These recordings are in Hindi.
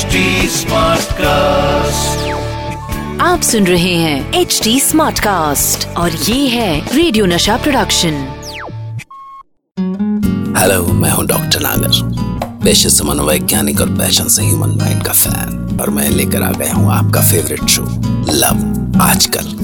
HD Smartcast. आप सुन रहे हैं एच डी स्मार्ट कास्ट और ये है रेडियो नशा प्रोडक्शन हेलो मैं हूँ डॉक्टर नागर पेशे से मनोवैज्ञानिक और पैशन से ह्यूमन माइंड का फ़ैन और मैं लेकर आ गया हूँ आपका favourite show love Aajkal.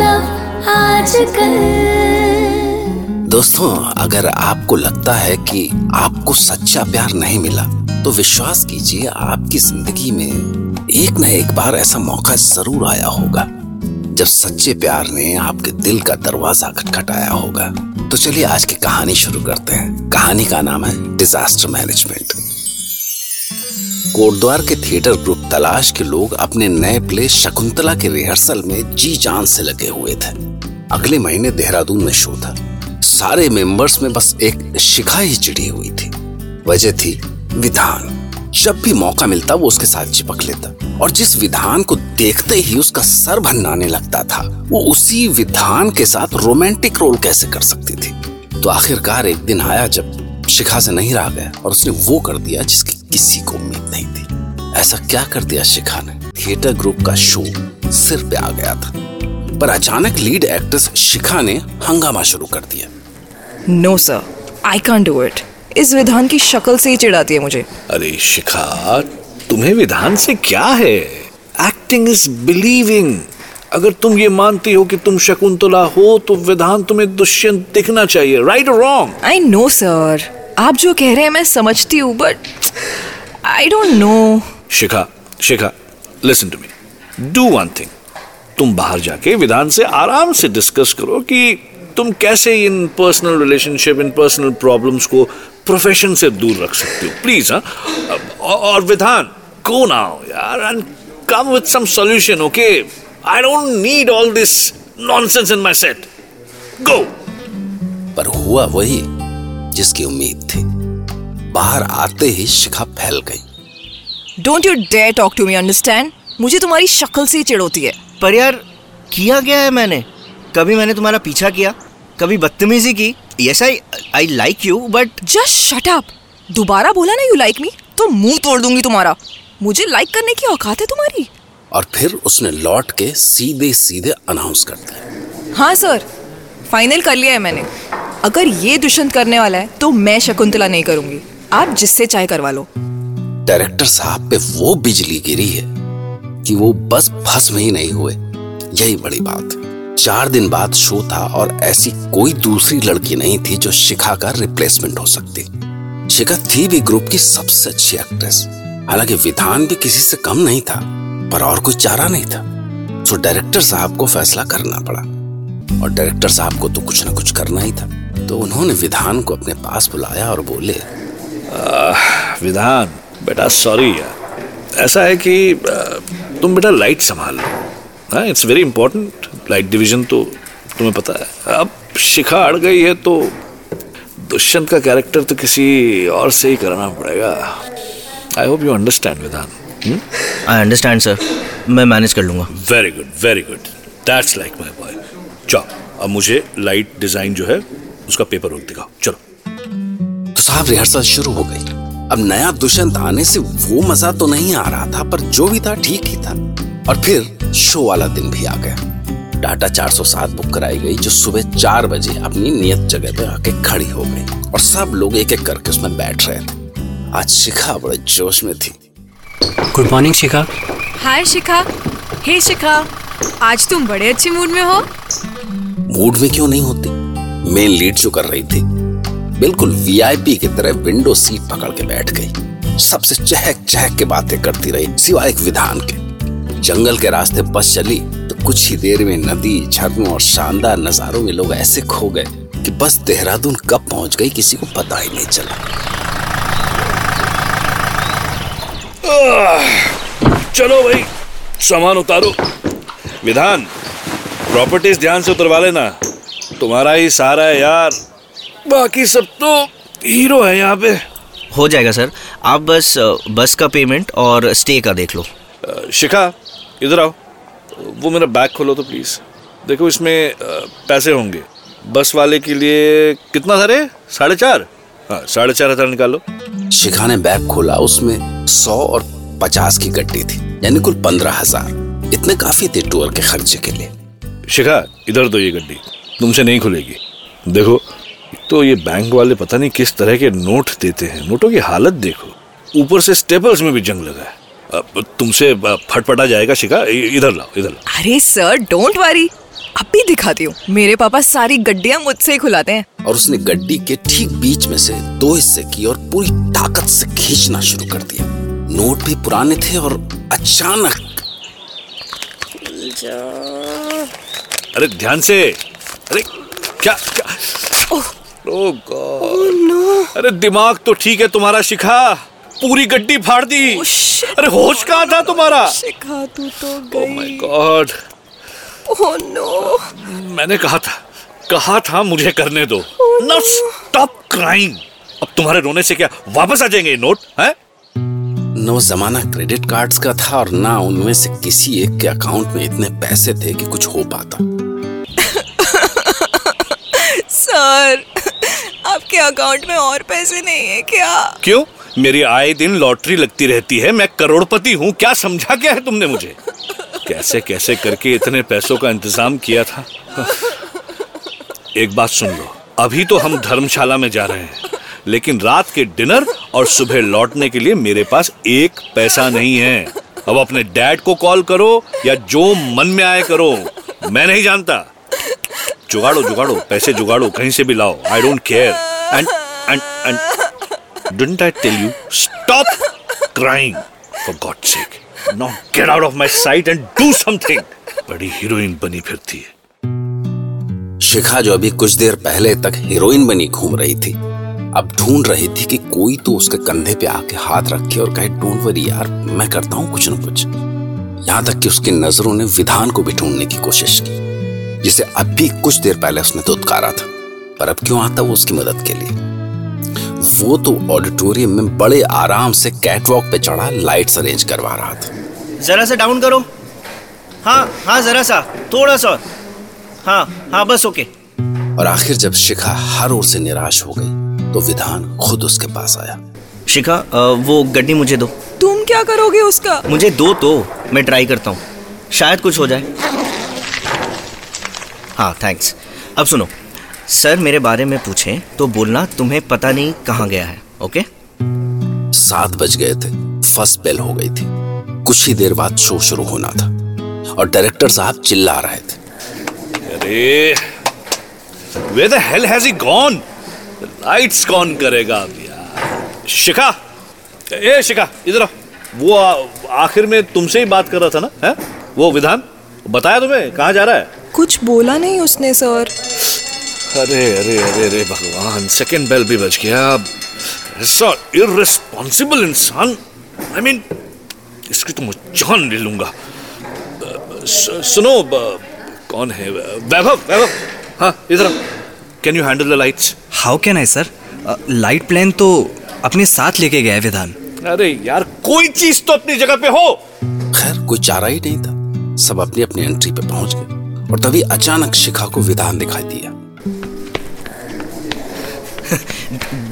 Love Aajkal. दोस्तों अगर आपको लगता है कि आपको सच्चा प्यार नहीं मिला तो विश्वास कीजिए, आपकी ज़िंदगी में एक न एक बार ऐसा मौका ज़रूर आया होगा, जब सच्चे प्यार ने आपके दिल का दरवाज़ा खटखटाया होगा। तो चलिए आज की कहानी शुरू करते हैं। कहानी का नाम है डिजास्टर मैनेजमेंट कोटद्वार के थिएटर ग्रुप तलाश के लोग अपने नए प्ले शकुंतला के रिहर्सल में जी जान से लगे हुए थे। अगले महीने देहरादून में शो था। सारे मेंबर्स में बस एक शिखा ही चिड़ी हुई थी। वजह थी विधान। जब भी मौका मिलता, वो उसके साथ चिपक लेता। और जिस विधान को देखते ही उसका सर भन्नाने लगता था, वो उसी विधान के साथ रोमांटिक रोल कैसे कर सकती थी? तो आखिरकार एक दिन आया जब शिखा से नहीं रहा गया और उसने वो कर दिया जिसकी किसी को उम्मीद नहीं थी। ऐसा क्या कर दिया शिखा ने? थिएटर ग्रुप का शो सिर पे आ गया था। पर अचानक लीड एक्ट्रेस शिखा ने हंगामा शुरू कर दिया। No sir I can do it इस विधान की शक्ल से ही चिढ़ाती है मुझे। अरे शिखा तुम्हें विधान से क्या है? एक्टिंग इज़ बिलीविंग अगर तुम ये मानती हो कि तुम शकुंतला हो तो विधान तुम्हें दुष्यंत दिखना चाहिए राइट और रॉन्ग आई नो सर आप जो कह रहे हैं मैं समझती हूँ but I don't know Shikha Shikha listen to me do one thing तुम बाहर जाके विधान से आराम से डिस्कस करो कि तुम कैसे इन पर्सनल रिलेशनशिप इन पर्सनल प्रॉब्लम्स को प्रोफेशन से दूर रख सकते हो। प्लीज़ हाँ। और विधान गो नाउ यार and come with some solution okay I don't need all this nonsense in my set गो पर हुआ वही जिसकी उम्मीद थी। बाहर आते ही शिखा फैल गई। Don't you dare talk to me understand मुझे तुम्हारी शक्ल से ही चिढ़ होती है। पर यार किया गया है मैंने? कभी मैंने तुम्हारा पीछा किया? कभी बदतमीजी की? Yes I I like you but just shut up दोबारा बोला ना यू लाइक मी तो मुँह तोड़ दूँगी तुम्हारा। मुझे लाइक करने की औकात है तुम्हारी। और फिर उसने लौट के सीधे सीधे अनाउंस कर दिया। हाँ सर फाइनल कर लिया है मैंने। अगर ये दुष्यंत करने वाला है तो मैं शकुंतला नहीं करूँगी। आप जिससे चाहे करवा लो। डायरेक्टर साहब पे वो बिजली गिरी है कि वो बस भस्म ही नहीं हुए। यही बड़ी बात चार दिन बाद शो था और ऐसी कोई दूसरी लड़की नहीं थी जो शिखा का रिप्लेसमेंट हो सकती। शिखा थी भी ग्रुप की सबसे अच्छी एक्ट्रेस हालाँकि विधान भी किसी से कम नहीं था पर और कोई चारा नहीं था। तो डायरेक्टर साहब को फैसला करना पड़ा। और डायरेक्टर साहब को तो कुछ ना कुछ करना ही था। तो उन्होंने विधान को अपने पास बुलाया और बोले विधान बेटा सॉरी यार। ऐसा है कि आ, तुम बेटा लाइट संभाल लो। It's very important light division तो तुम्हें पता है। अब शिखा अड़ गई है तो दुष्यंत का कैरेक्टर तो किसी और से ही कराना पड़ेगा। आई hope you understand Vidhan I understand sir मैं मैनेज कर लूँगा। Very good very good that's like my boy चलो अब मुझे लाइट डिज़ाइन जो है उसका पेपर वर्क दिखाओ। चलो। तो साहब रिहर्सल शुरू हो गई। अब नया दुष्यंत आने से वो मज़ा तो नहीं आ रहा था पर जो भी था ठीक ही था। और फिर शो वाला दिन भी आ गया। टाटा 407 बुक कराई गई जो सुबह चार बजे अपनी नियत जगह पे आके खड़ी हो गई और सब लोग एक एक करके उसमें बैठ रहे थे आज शिखा बड़े जोश में थी। गुड मॉर्निंग शिखा। हाय शिखा। हे शिखा आज तुम बड़े अच्छे मूड में हो। मूड में क्यों नहीं होती? मेन लीड जो कर रही थी। बिल्कुल वीआईपी की तरह विंडो सीट पकड़ के बैठ गई। सबसे चहक चहक के बातें करती रही सिवाय एक विधान के। जंगल के रास्ते बस चली कुछ ही देर में नदी झरनों और शानदार नजारों में लोग ऐसे खो गए कि बस देहरादून कब पहुँच गई किसी को पता ही नहीं चला। चलो भाई सामान उतारो। विधान प्रॉपर्टीज़ ध्यान से उतरवा लेना। तुम्हारा ही सहारा है यार। बाकी सब तो हीरो है यहाँ पे। हो जाएगा सर आप बस बस का पेमेंट और स्टे का देख लो। शिखा इधर आओ। वो मेरा बैग खोलो तो प्लीज़ देखो इसमें पैसे होंगे। बस वाले के लिए कितना सर साढ़े चार? हाँ साढ़े चार हज़ार निकालो। शिखा ने बैग खोला उसमें सौ और पचास की गड्डी थी यानी कुल पंद्रह हज़ार। इतने काफ़ी थे टूर के खर्चे के लिए। शिखा इधर दो ये गड्डी। तुमसे नहीं खुलेगी। देखो तो ये बैंक वाले पता नहीं किस तरह के नोट देते हैं। नोटों की हालत देखो। ऊपर से स्टेपल्स में भी जंग लगा है। तुमसे फटफटा जाएगा शिखा। इधर लाओ इधर लाओ। अरे सर डोंट वरी। अब भी दिखाती हूँ। मेरे पापा सारी गड्डियाँ मुझसे ही खुलाते हैं। और उसने गड्डी के ठीक बीच में से दो हिस्से की और पूरी ताकत से खींचना शुरू कर दिया। नोट भी पुराने थे और अचानक अरे ध्यान से। अरे क्या क्या? ओ गॉड अरे दिमाग तो ठीक है तुम्हारा शिखा। पूरी गड्डी फाड़ दी। Oh, अरे होश कहाँ था तुम्हारा? शिखा तू तो oh my God oh no मैंने कहा था कहा था मुझे करने दो। नाउ स्टॉप क्राइंग अब तुम्हारे रोने से क्या वापस आ जाएँगे नोट हैं? न वो जमाना क्रेडिट कार्ड्स का था और ना उनमें से किसी एक के अकाउंट में इतने पैसे थे कि कुछ हो पाता। सर आपके अकाउंट में और पैसे नहीं है क्या? क्यों? मेरी आए दिन लॉटरी लगती रहती है, मैं करोड़पति हूँ, क्या समझा क्या है तुमने मुझे? कैसे कैसे करके इतने पैसों का इंतज़ाम किया था? एक बात सुन लो, अभी तो हम धर्मशाला में जा रहे हैं, लेकिन रात के डिनर और सुबह लौटने के लिए मेरे पास एक पैसा नहीं है। अब अपने डैड को कॉल करो या जो मन में आए करो, मैं नहीं जानता। जुगाड़ो जुगाड़ो, पैसे जुगाड़ो, कहीं से भी लाओ I don't care and and and Didn't I tell you? Stop crying! For God's sake. Now get out of my sight and do something! बड़ी हीरोइन बनी फिरती है शिखा जो अभी कुछ देर पहले तक हीरोइन बनी घूम रही थी अब ढूंढ रही थी कि कोई तो उसके कंधे पे आके हाथ रखे और कहे डोंट वरी यार मैं करता हूँ कुछ न कुछ यहाँ तक कि उसकी नज़रों ने विधान को भी ढूँढने की कोशिश की जिसे अब भी कुछ देर पहले उसने दुत्कारा था पर अब क्यों आता वो उसकी मदद के लिए वो तो ऑडिटोरियम में बड़े आराम से कैटवॉक पे चढ़ा लाइट्स अरेंज करवा रहा था। जरा सा डाउन करो। हाँ हाँ जरा सा थोड़ा सा। हाँ हाँ बस ओके और आखिर जब शिखा हर ओर से निराश हो गई तो विधान खुद उसके पास आया। शिखा वो गड्डी मुझे दो। तुम क्या करोगे उसका? मुझे दो तो मैं ट्राई करता हूँ। शायद कुछ हो जाए। हाँ थैंक्स अब सुनो सर मेरे बारे में पूछें तो बोलना तुम्हें पता नहीं कहाँ गया है ओके? सात बज गए थे फ़र्स्ट बेल हो गई थी। कुछ ही देर बाद शो शुरू होना था और डायरेक्टर साहब चिल्ला रहे थे। अरे where the hell has he gone lights कौन करेगा अब यार? शिखा ए शिखा इधर वो आखिर में तुमसे ही बात कर रहा था ना है? वो विधान बताया तुम्हें कहाँ जा रहा है? कुछ बोला नहीं उसने सर। अरे अरे अरे अरे भगवान सेकंड बेल भी बज गया ऐसा इररिस्पॉन्सिबल इंसान। आई मीन इसकी तो मैं जान ले लूँगा। सुनो कौन है? वैभव वैभव। हाँ इधर can you handle the lights how can I sir light plan तो अपने साथ लेके गया है विधान। अरे यार कोई चीज़ तो अपनी जगह पे हो। खैर कोई चारा ही नहीं था। सब अपनी अपनी एंट्री पे पहुँच गए। और तभी अचानक शिखा को विधान दिखाई दिया।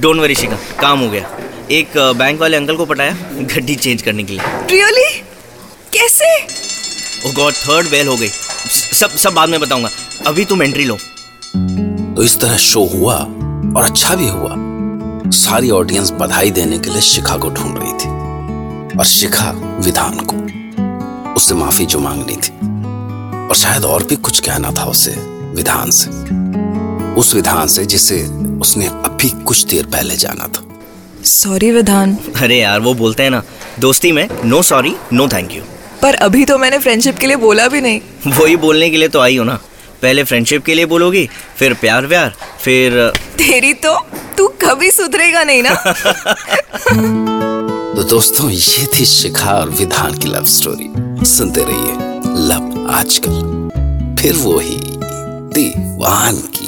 डोंट वरी शिखा काम हो गया। एक बैंक वाले अंकल को पटाया गड्डी चेंज करने के लिए। रियली कैसे? ओ गॉड थर्ड बेल हो गई। सब सब बाद में बताऊँगा। अभी तुम एंट्री लो। तो इस तरह शो हुआ और अच्छा भी हुआ। सारी ऑडियंस बधाई देने के लिए शिखा को ढूंढ रही थी। और शिखा विधान को। उससे माफ़ी जो मांगनी थी। और शायद और भी कुछ कहना था उसे विधान से। उस विधान से जिसे उसने अभी कुछ देर पहले जाना था। सॉरी विधान। अरे यार वो बोलते हैं ना दोस्ती में no sorry no thank you पर अभी तो मैंने फ्रेंडशिप के लिए बोला भी नहीं। वही बोलने के लिए तो आई हो ना। पहले फ्रेंडशिप के लिए बोलोगी फिर प्यार व्यार फिर तेरी तो तू कभी सुधरेगा नहीं ना। तो दोस्तों ये थी शिखा और विधान की लव स्टोरी सुनते रहिए लव आजकल। फिर वो ही दीवान की